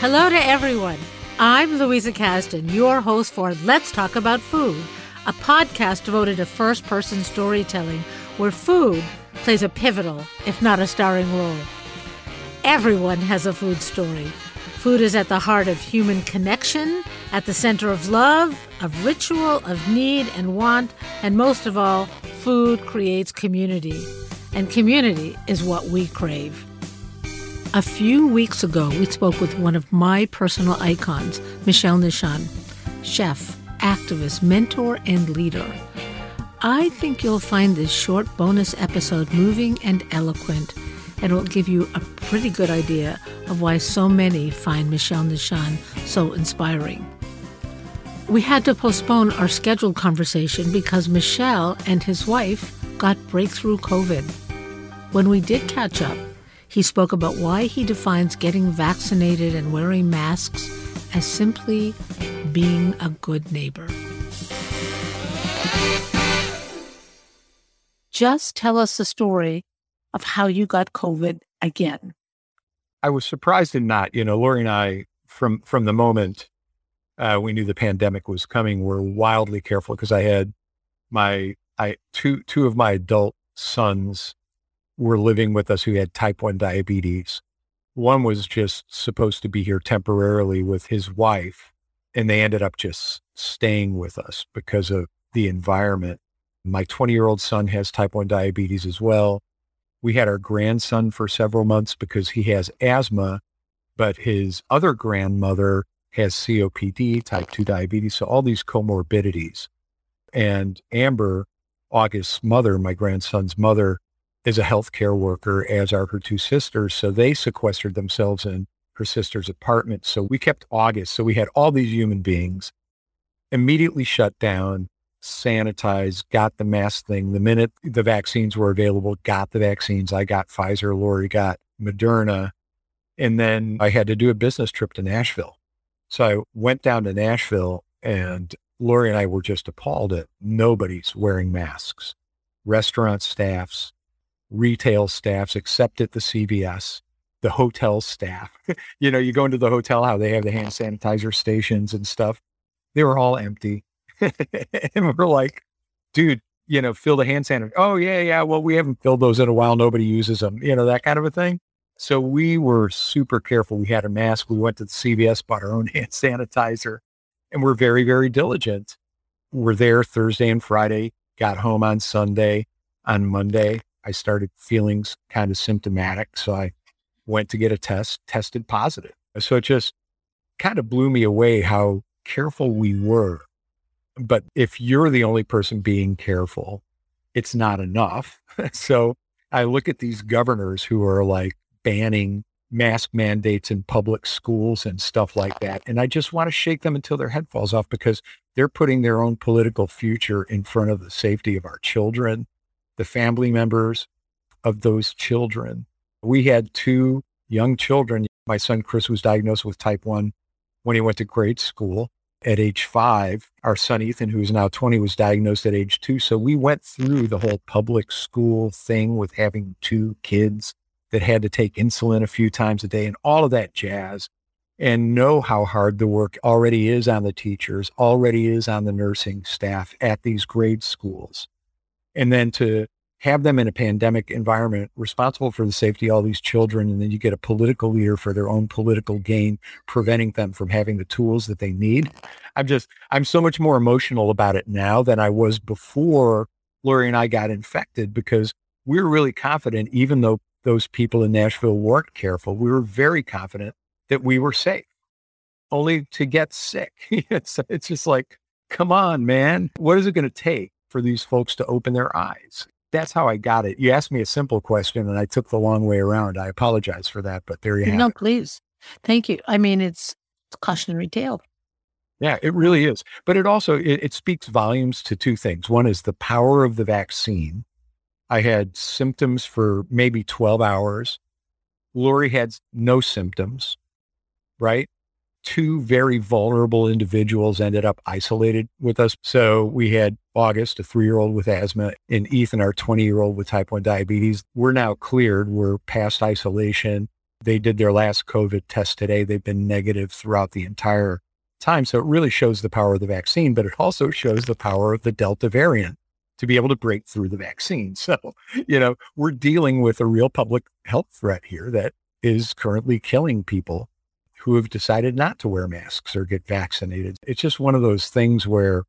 Hello to everyone. I'm Louisa Kasdon, your host for Let's Talk About Food, a podcast devoted to first person storytelling where food plays a pivotal, if not a starring role. Everyone has a food story. Food is at the heart of human connection, at the center of love, of ritual, of need and want, and most of all, food creates community. And community is what we crave. A few weeks ago, we spoke with one of my personal icons, Michel Nischan, chef, activist, mentor, and leader. I think you'll find this short bonus episode moving and eloquent, and will give you a pretty good idea of why so many find Michel Nischan so inspiring. We had to postpone our scheduled conversation because Michel and his wife got breakthrough COVID. When we did catch up, he spoke about why he defines getting vaccinated and wearing masks as simply being a good neighbor. Just tell us the story of how you got COVID again. I was surprised and not. You know, Lori and I, from from the moment uh, we knew the pandemic was coming, were wildly careful because I had my I two two of my adult sons were living with us who had type 1 diabetes. One was just supposed to be here temporarily with his wife, and they ended up just staying with us because of the environment. My 20 year old son has type 1 diabetes as well. We had our grandson for several months because he has asthma, but his other grandmother has COPD, type 2 diabetes. So all these comorbidities. And Amber, August's mother, my grandson's mother, is a healthcare worker, as are her two sisters. So they sequestered themselves in her sister's apartment. So we kept August. So we had all these human beings immediately shut down, sanitized, got the mask thing. The minute the vaccines were available, got the vaccines. I got Pfizer, Lori got Moderna. And then I had to do a business trip to Nashville. So I went down to Nashville and Lori and I were just appalled at nobody's wearing masks. Restaurant staffs, retail staffs, except at the CVS, the hotel staff. you know, you go into the hotel, how they have the hand sanitizer stations and stuff. They were all empty. and we're like, dude, you know, fill the hand sanitizer. Oh, yeah, yeah. Well, we haven't filled those in a while. Nobody uses them, you know, that kind of a thing. So we were super careful. We had a mask. We went to the CVS, bought our own hand sanitizer, and we're very, very diligent. We're there Thursday and Friday, got home on Sunday. On Monday, I started feeling kind of symptomatic. So I went to get a test, tested positive. So it just kind of blew me away how careful we were. But if you're the only person being careful, it's not enough. so I look at these governors who are like banning mask mandates in public schools and stuff like that. And I just want to shake them until their head falls off because they're putting their own political future in front of the safety of our children the family members of those children. We had two young children. My son Chris was diagnosed with type 1 when he went to grade school at age five. Our son Ethan, who's now 20, was diagnosed at age two. So we went through the whole public school thing with having two kids that had to take insulin a few times a day and all of that jazz and know how hard the work already is on the teachers, already is on the nursing staff at these grade schools and then to have them in a pandemic environment responsible for the safety of all these children and then you get a political leader for their own political gain preventing them from having the tools that they need. I'm just i'm so much more emotional about it now than i was before lori and i got infected because we were really confident even though those people in nashville weren't careful we were very confident that we were safe. Only to get sick. It's, it's just like come on man. What is it going to take for these folks to open their eyes. That's how I got it. You asked me a simple question and I took the long way around. I apologize for that, but there you have no, it. No, please. Thank you. I mean, it's cautionary tale. Yeah, it really is. But it also it, it, speaks volumes to two things. One is the power of the vaccine. I had symptoms for maybe 12 hours. Lori had no symptoms, right? Two very vulnerable individuals ended up isolated with us. So we had August, a three year old with asthma, and Ethan, our 20 year old with type 1 diabetes. We're now cleared. We're past isolation. They did their last COVID test today. They've been negative throughout the entire time. So it really shows the power of the vaccine, but it also shows the power of the Delta variant to be able to break through the vaccine. So, you know, we're dealing with a real public health threat here that is currently killing people who have decided not to wear masks or get vaccinated. It's just one of those things where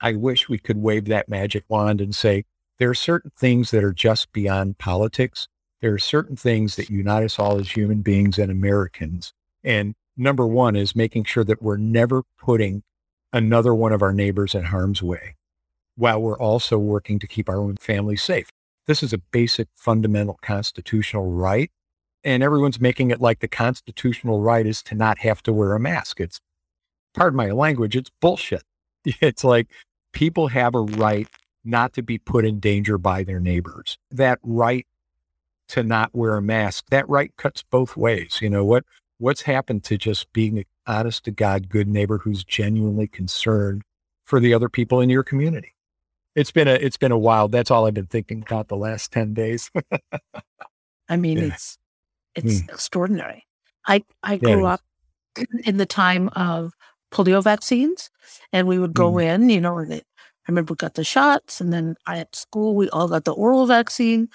I wish we could wave that magic wand and say, there are certain things that are just beyond politics. There are certain things that unite us all as human beings and Americans. And number one is making sure that we're never putting another one of our neighbors in harm's way while we're also working to keep our own family safe. This is a basic fundamental constitutional right. And everyone's making it like the constitutional right is to not have to wear a mask. It's, pardon my language, it's bullshit. It's like people have a right not to be put in danger by their neighbors. That right to not wear a mask, that right cuts both ways. You know, what what's happened to just being an honest to God good neighbor who's genuinely concerned for the other people in your community? It's been a it's been a while. That's all I've been thinking about the last 10 days. I mean, yeah. it's it's mm. extraordinary. I I grew yeah, up in the time of polio vaccines and we would go mm. in, you know, and it, I remember we got the shots and then I, at school, we all got the oral vaccine.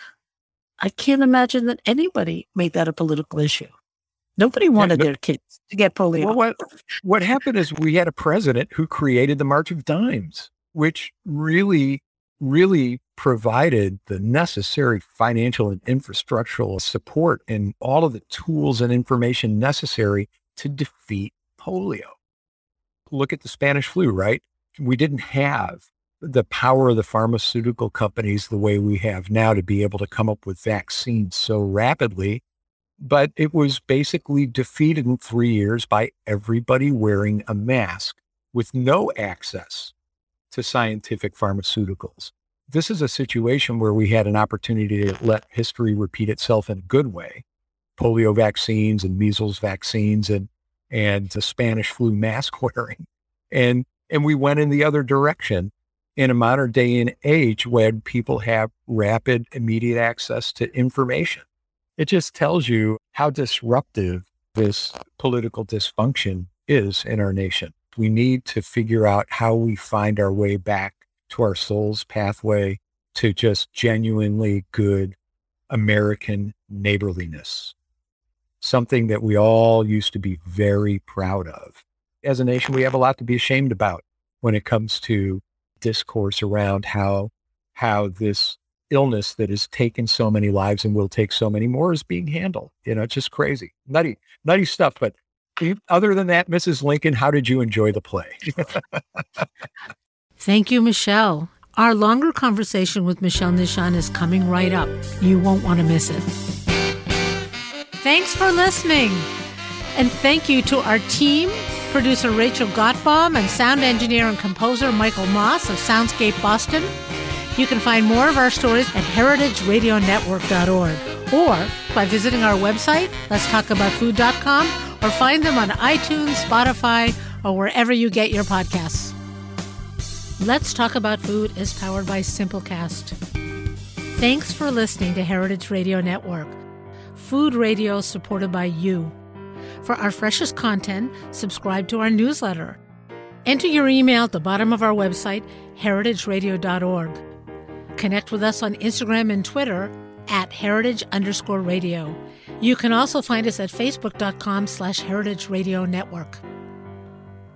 I can't imagine that anybody made that a political issue. Nobody wanted yeah, no, their kids to get polio. Well, what, what happened is we had a president who created the March of Dimes, which really, really provided the necessary financial and infrastructural support and all of the tools and information necessary to defeat polio. Look at the Spanish flu, right? We didn't have the power of the pharmaceutical companies the way we have now to be able to come up with vaccines so rapidly. But it was basically defeated in three years by everybody wearing a mask with no access to scientific pharmaceuticals. This is a situation where we had an opportunity to let history repeat itself in a good way. Polio vaccines and measles vaccines and, and the Spanish flu mask wearing. And, and we went in the other direction in a modern day and age when people have rapid, immediate access to information. It just tells you how disruptive this political dysfunction is in our nation. We need to figure out how we find our way back to our soul's pathway to just genuinely good American neighborliness, something that we all used to be very proud of. As a nation, we have a lot to be ashamed about when it comes to discourse around how how this illness that has taken so many lives and will take so many more is being handled. You know, it's just crazy, nutty, nutty stuff. But other than that, Mrs. Lincoln, how did you enjoy the play? Thank you, Michel. Our longer conversation with Michel Nischan is coming right up. You won't want to miss it. Thanks for listening. And thank you to our team producer Rachel Gottbaum, and sound engineer and composer Michael Moss of Soundscape Boston. You can find more of our stories at heritageradionetwork.org or by visiting our website, letstalkaboutfood.com, or find them on iTunes, Spotify, or wherever you get your podcasts. Let's Talk About Food is powered by Simplecast. Thanks for listening to Heritage Radio Network, food radio supported by you. For our freshest content, subscribe to our newsletter. Enter your email at the bottom of our website, heritageradio.org. Connect with us on Instagram and Twitter at heritage underscore radio. You can also find us at facebook.com slash heritage radio network.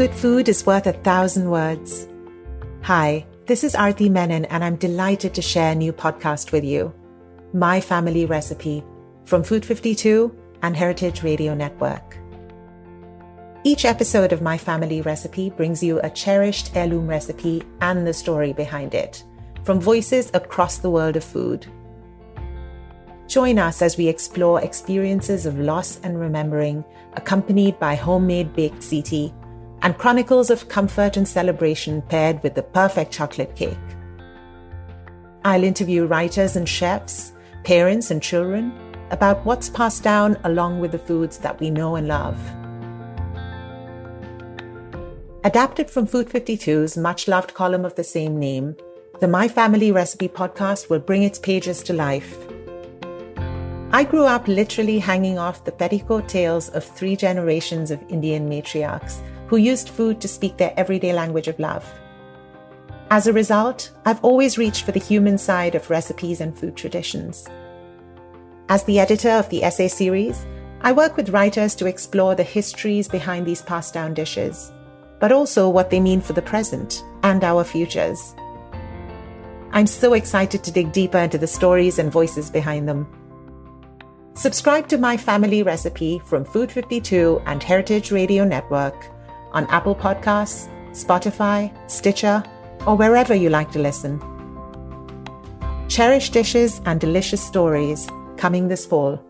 Good food is worth a thousand words. Hi, this is Arati Menon, and I'm delighted to share a new podcast with you. My Family Recipe from Food 52 and Heritage Radio Network. Each episode of My Family Recipe brings you a cherished heirloom recipe and the story behind it from voices across the world of food. Join us as we explore experiences of loss and remembering, accompanied by homemade baked ziti and chronicles of comfort and celebration paired with the perfect chocolate cake. I'll interview writers and chefs, parents and children about what's passed down along with the foods that we know and love. Adapted from Food 52's much loved column of the same name, the My Family Recipe podcast will bring its pages to life. I grew up literally hanging off the petticoat tails of three generations of Indian matriarchs who used food to speak their everyday language of love. As a result, I've always reached for the human side of recipes and food traditions. As the editor of the essay series, I work with writers to explore the histories behind these passed down dishes, but also what they mean for the present and our futures. I'm so excited to dig deeper into the stories and voices behind them. Subscribe to My Family Recipe from Food 52 and Heritage Radio Network on Apple Podcasts, Spotify, Stitcher, or wherever you like to listen. Cherished dishes and delicious stories coming this fall.